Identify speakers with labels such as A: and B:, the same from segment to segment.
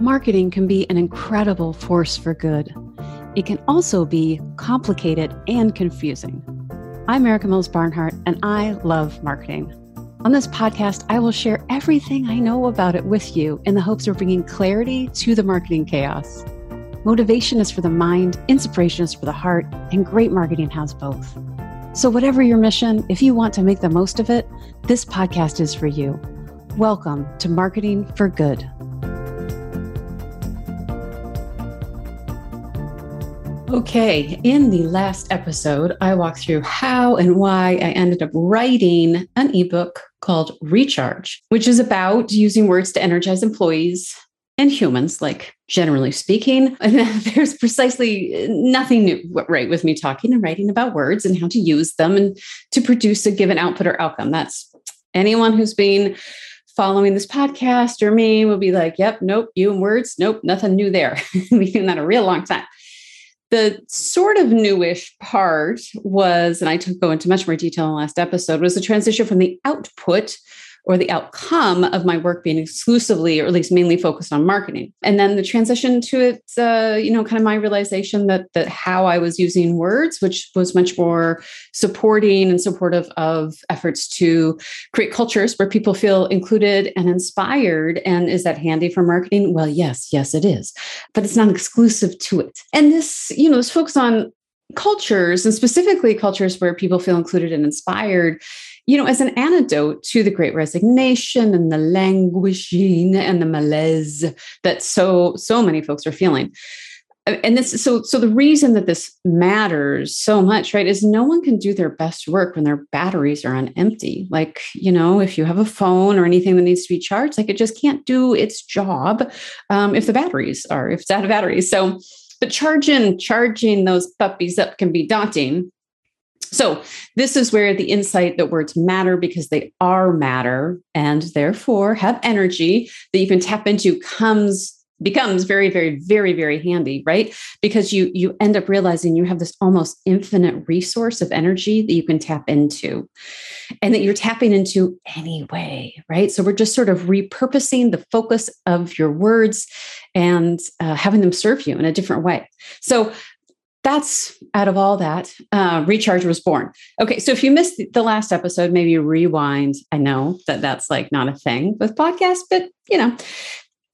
A: Marketing can be an incredible force for good. It can also be complicated and confusing. I'm Erica Mills Barnhart, and I love marketing. On this podcast, I will share everything I know about it with you in the hopes of bringing clarity to the marketing chaos. Motivation is for the mind, inspiration is for the heart, and great marketing has both. So, whatever your mission, if you want to make the most of it, this podcast is for you. Welcome to Marketing for Good. Okay, in the last episode, I walked through how and why I ended up writing an ebook called Recharge, which is about using words to energize employees and humans, like generally speaking. There's precisely nothing new, right, with me talking and writing about words and how to use them and to produce a given output or outcome. That's anyone who's been following this podcast or me will be like, yep, nope, you and words, nope, nothing new there. We've been that a real long time. The sort of newish part was, and I took go into much more detail in the last episode, was the transition from the output or the outcome of my work being exclusively or at least mainly focused on marketing. And then the transition to it uh, you know kind of my realization that that how i was using words which was much more supporting and supportive of efforts to create cultures where people feel included and inspired and is that handy for marketing? Well yes yes it is. But it's not exclusive to it. And this you know this focus on cultures and specifically cultures where people feel included and inspired you know, as an antidote to the great resignation and the languishing and the malaise that so, so many folks are feeling. And this, so, so the reason that this matters so much, right, is no one can do their best work when their batteries are on empty. Like, you know, if you have a phone or anything that needs to be charged, like it just can't do its job um, if the batteries are, if it's out of batteries. So, but charging, charging those puppies up can be daunting so, this is where the insight that words matter because they are matter and therefore have energy that you can tap into comes becomes very very very very handy right? Because you you end up realizing you have this almost infinite resource of energy that you can tap into and that you're tapping into anyway right? So we're just sort of repurposing the focus of your words and uh, having them serve you in a different way. So that's out of all that uh, recharge was born. Okay so if you missed the last episode maybe rewind. I know that that's like not a thing with podcasts but you know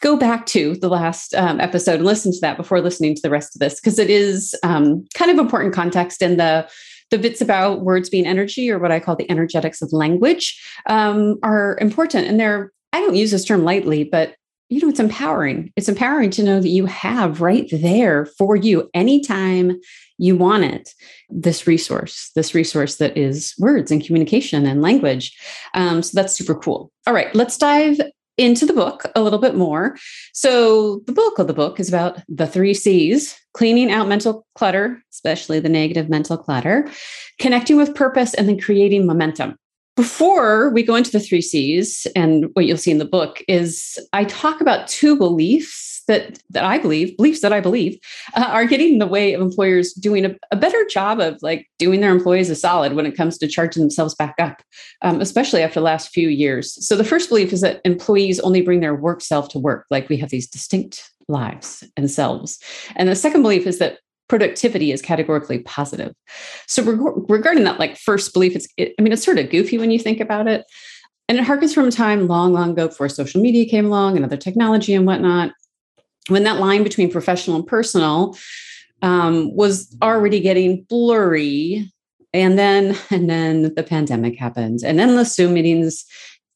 A: go back to the last um, episode and listen to that before listening to the rest of this because it is um, kind of important context in the the bits about words being energy or what i call the energetics of language um, are important. And they're i don't use this term lightly but you know, it's empowering. It's empowering to know that you have right there for you anytime you want it this resource, this resource that is words and communication and language. Um, so that's super cool. All right, let's dive into the book a little bit more. So, the bulk of the book is about the three C's cleaning out mental clutter, especially the negative mental clutter, connecting with purpose, and then creating momentum before we go into the three C's and what you'll see in the book is I talk about two beliefs that that I believe, beliefs that I believe uh, are getting in the way of employers doing a, a, better job of like doing their employees a solid when it comes to charging themselves back up, um, especially after the last few years. So the first belief is that employees only bring their work self to work, like we have these distinct lives and selves. And the second belief is that productivity is categorically positive. So reg- regarding that like first belief, it's it, I mean it's sort of goofy when you think about it, and it harkens from a time long, long ago before social media came along and other technology and whatnot, when that line between professional and personal um, was already getting blurry. And then, and then the pandemic happened, and then the Zoom meetings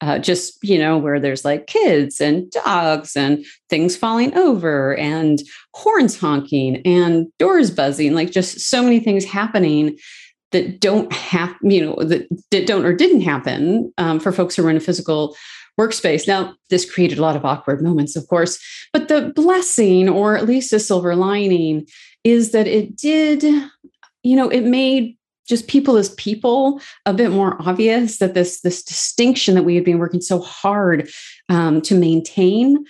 A: uh, just you know where there's like kids and dogs and things falling over and horns honking and doors buzzing like just so many things happening that don't have you know that, that don't or didn't happen um, for folks who are in a physical workspace. Now this created a lot of awkward moments of course but the blessing or at least a silver lining is that it did you know it made just people as people a bit more obvious that this this distinction that we had been working so hard um, to maintain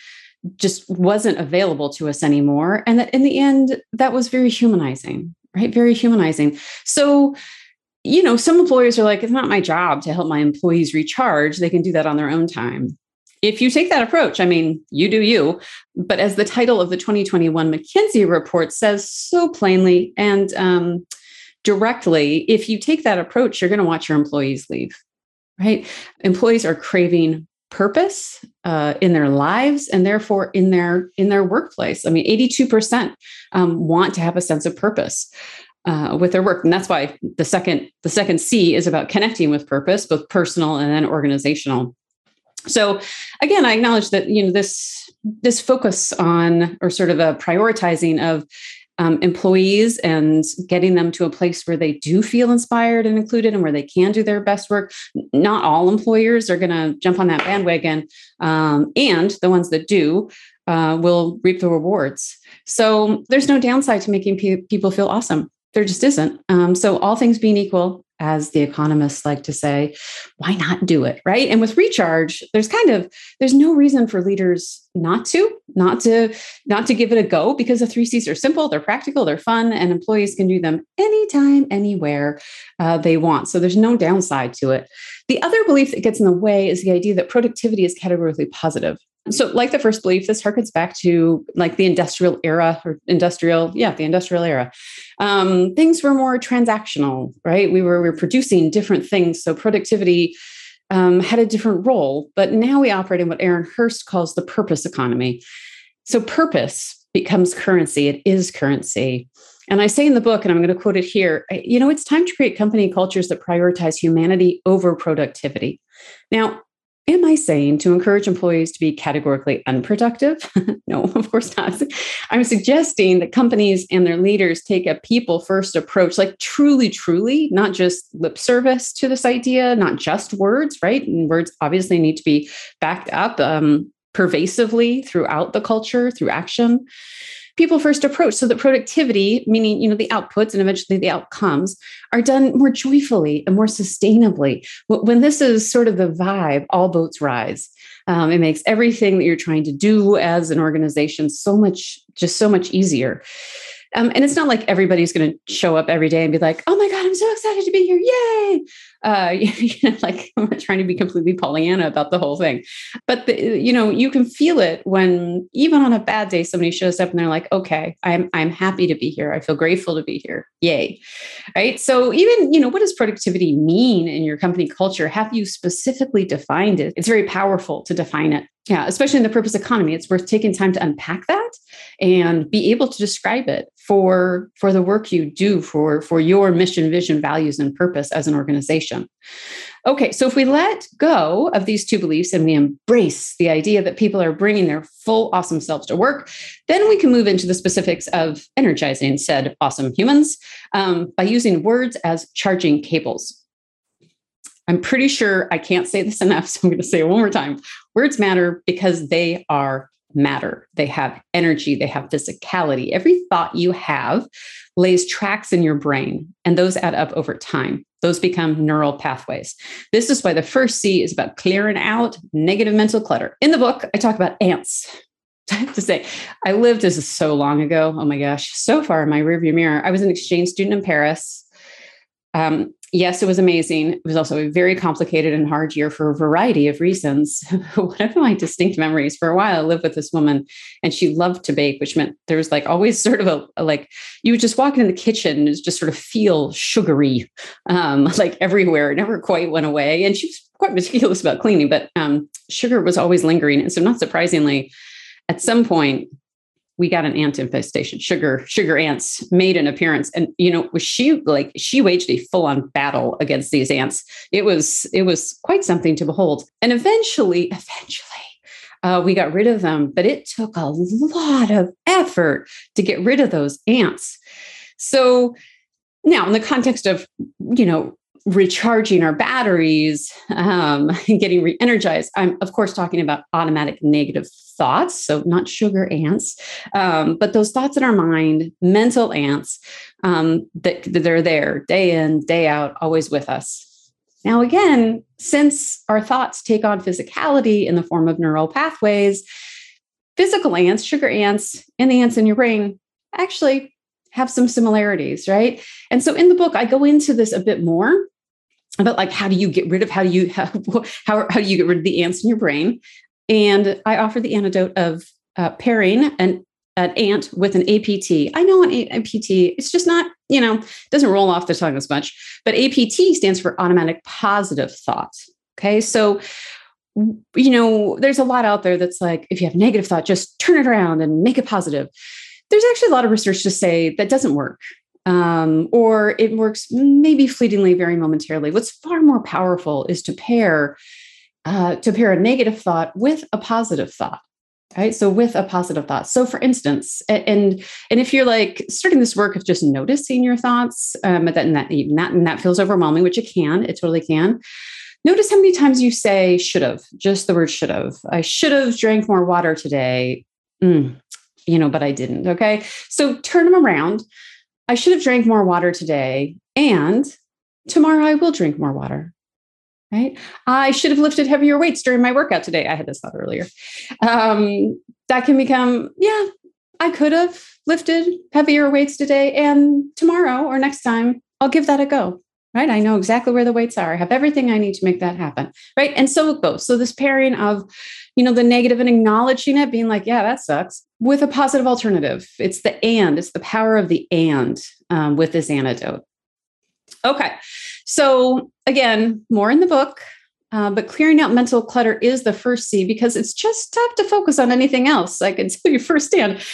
A: just wasn't available to us anymore and that in the end that was very humanizing right very humanizing so you know, some employers are like, it's not my job to help my employees recharge. They can do that on their own time. If you take that approach, I mean, you do you. But as the title of the 2021 McKinsey report says so plainly and um, directly, if you take that approach, you're going to watch your employees leave, right? Employees are craving purpose uh, in their lives and therefore in their in their workplace. I mean 82% um, want to have a sense of purpose uh, with their work. And that's why the second the second c is about connecting with purpose both personal and then organizational. So again i acknowledge that you know this this focus on or sort of a prioritizing of um, employees and getting them to a place where they do feel inspired and included and where they can do their best work. Not all employers are going to jump on that bandwagon, um, and the ones that do uh, will reap the rewards. So there's no downside to making pe- people feel awesome there just isn't. Um, so, all things being equal, as the economists like to say, why not do it, right? And with recharge, there's kind of there's no reason for leaders not to, not to, not to give it a go because the three C's are simple, they're practical, they're fun, and employees can do them anytime, anywhere uh, they want. So there's no downside to it. The other belief that gets in the way is the idea that productivity is categorically positive. So, like the first belief, this harkens back to like the industrial era or industrial, yeah, the industrial era. Um, things were more transactional, right? We were we were producing different things, so productivity um, had a different role. But now we operate in what Aaron Hurst calls the purpose economy. So, purpose becomes currency. It is currency. And I say in the book, and I'm going to quote it here you know, it's time to create company cultures that prioritize humanity over productivity. Now, Am I saying to encourage employees to be categorically unproductive? no, of course not. I'm suggesting that companies and their leaders take a people first approach, like truly, truly, not just lip service to this idea, not just words, right? And words obviously need to be backed up um, pervasively throughout the culture through action people first approach. So that productivity meaning you know the outputs and eventually the outcomes are done more joyfully and more sustainably. When this is sort of the vibe all boats rise. Um, it makes everything that you're trying to do as an organization so much just so much easier. Um, and it's not like everybody's going to show up every day and be like, "Oh my god, I'm so excited to be here! Yay!" Uh, you know, like I'm trying to be completely Pollyanna about the whole thing, but the, you know, you can feel it when even on a bad day, somebody shows up and they're like, "Okay, I'm I'm happy to be here. I feel grateful to be here. Yay!" Right. So even you know, what does productivity mean in your company culture? Have you specifically defined it? It's very powerful to define it yeah especially in the purpose economy it's worth taking time to unpack that and be able to describe it for for the work you do for for your mission vision values and purpose as an organization. Okay so if we let go of these two beliefs and we embrace the idea that people are bringing their full awesome selves to work then we can move into the specifics of energizing said awesome humans um, by using words as charging cables I'm pretty sure I can't say this enough, so I'm going to say it one more time. Words matter because they are matter. They have energy, they have physicality. Every thought you have lays tracks in your brain, and those add up over time. Those become neural pathways. This is why the first C is about clearing out negative mental clutter. In the book, I talk about ants. I have to say, I lived this is so long ago. Oh my gosh, so far in my rearview mirror. I was an exchange student in Paris. Um, yes, it was amazing. It was also a very complicated and hard year for a variety of reasons. One of my distinct memories for a while, I lived with this woman and she loved to bake, which meant there was like always sort of a, a like you would just walk into the kitchen and just sort of feel sugary, um, like everywhere. It never quite went away. And she was quite meticulous about cleaning, but um, sugar was always lingering. And so, not surprisingly, at some point, we got an ant infestation. Sugar, sugar ants made an appearance, and you know, was she like she waged a full on battle against these ants? It was it was quite something to behold. And eventually, eventually. Uh, we got rid of them, but it took a lot of effort to get rid of those ants. So now, in the context of, you know, recharging our batteries um, and getting re-energized i'm of course talking about automatic negative thoughts so not sugar ants um, but those thoughts in our mind mental ants um, that, that they're there day in day out always with us now again since our thoughts take on physicality in the form of neural pathways physical ants sugar ants and the ants in your brain actually have some similarities, right? And so in the book, I go into this a bit more about like how do you get rid of how do you how how, how do you get rid of the ants in your brain? And I offer the antidote of uh, pairing an an ant with an APT. I know an APT, it's just not, you know, doesn't roll off the tongue as much, but APT stands for automatic positive thought. Okay. So, you know, there's a lot out there that's like, if you have negative thought, just turn it around and make it positive. There's actually a lot of research to say that doesn't work. Um, or it works maybe fleetingly, very momentarily. What's far more powerful is to pair uh, to pair a negative thought with a positive thought right? So with a positive thought. So for instance and and if you're like starting this work of just noticing your thoughts um that and that, that and that feels overwhelming which it can it totally can. Notice how many times you say should have just the word should have. I should have drank more water today. Mm, you know but i didn't okay? So turn them around i should have drank more water today and tomorrow i will drink more water right? I should have lifted heavier weights during my workout today. I had this thought earlier. Um, that can become, yeah, I could have lifted heavier weights today, and tomorrow or next time, I'll give that a go. Right. I know exactly where the weights are. I have everything I need to make that happen. Right. And so it goes. So this pairing of, you know, the negative and acknowledging it, being like, yeah, that sucks, with a positive alternative. It's the and, it's the power of the and um, with this antidote. Okay. So, again, more in the book, uh, but clearing out mental clutter is the first C because it's just tough to focus on anything else. I can tell you firsthand,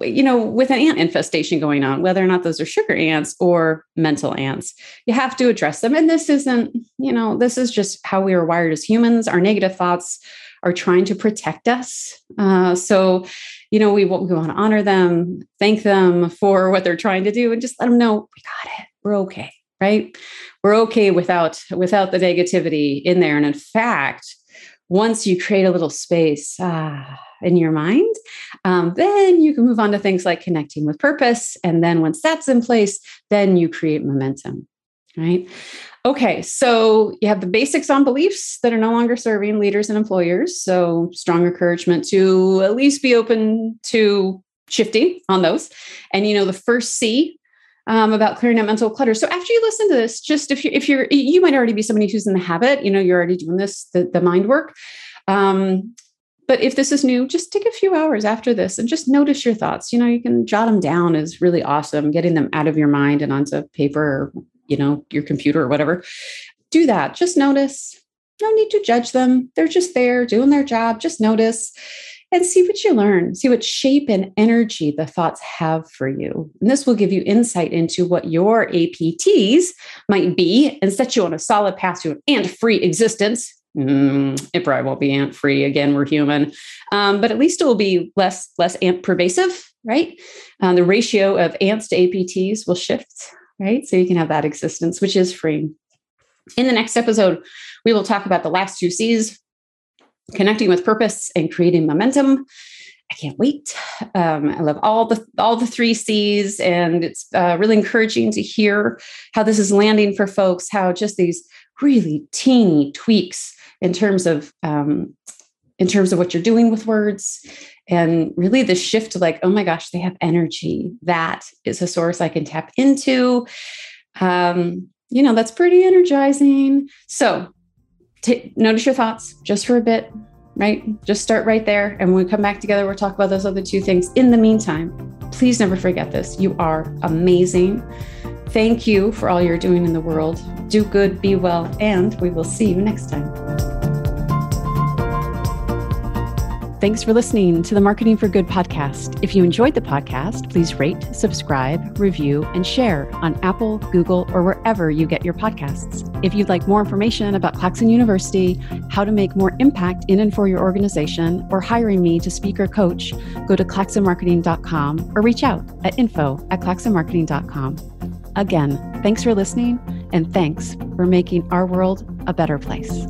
A: you know, with an ant infestation going on, whether or not those are sugar ants or mental ants, you have to address them. And this isn't, you know, this is just how we are wired as humans. Our negative thoughts are trying to protect us. Uh, so, you know, we, we want to honor them, thank them for what they're trying to do, and just let them know we got it. We're okay right we're okay without without the negativity in there and in fact once you create a little space ah, in your mind um, then you can move on to things like connecting with purpose and then once that's in place then you create momentum right okay so you have the basics on beliefs that are no longer serving leaders and employers so strong encouragement to at least be open to shifting on those and you know the first c um, about clearing out mental clutter. So after you listen to this, just if you if you're you might already be somebody who's in the habit, you know, you're already doing this the, the mind work. Um, but if this is new, just take a few hours after this and just notice your thoughts. You know, you can jot them down is really awesome. Getting them out of your mind and onto paper or you know your computer or whatever. Do that. Just notice. No need to judge them. They're just there doing their job. Just notice and see what you learn, see what shape and energy the thoughts have for you. And this will give you insight into what your APTs might be and set you on a solid path to an ant free existence. Mm, it probably won't be ant free. Again, we're human, um, but at least it will be less less ant pervasive, right? Um, the ratio of ants to APTs will shift, right? So you can have that existence, which is free. In the next episode, we will talk about the last two C's connecting with purpose and creating momentum. I can't wait. Um, I love all the all the three C's, and it's uh, really encouraging to hear how this is landing for folks. How just these really teeny tweaks in terms of um, in terms of what you're doing with words, and really the shift to like, oh my gosh, they have energy. That is a source I can tap into. Um, you know, that's pretty energizing. So t- notice your thoughts just for a bit, right? Just start right there. And when we come back together, we'll talk about those other two things. In the meantime, please never forget this. You are amazing. Thank you for all you're doing in the world. Do good, be well, and we will see you next time. Thanks for listening to the Marketing for Good podcast. If you enjoyed the podcast, please rate, subscribe, review, and share on Apple, Google, or wherever you get your podcasts. If you'd like more information about Claxon University, how to make more impact in and for your organization, or hiring me to speak or coach, go to claxonmarketing.com or reach out at info at claxonmarketing.com. Again, thanks for listening, and thanks for making our world a better place.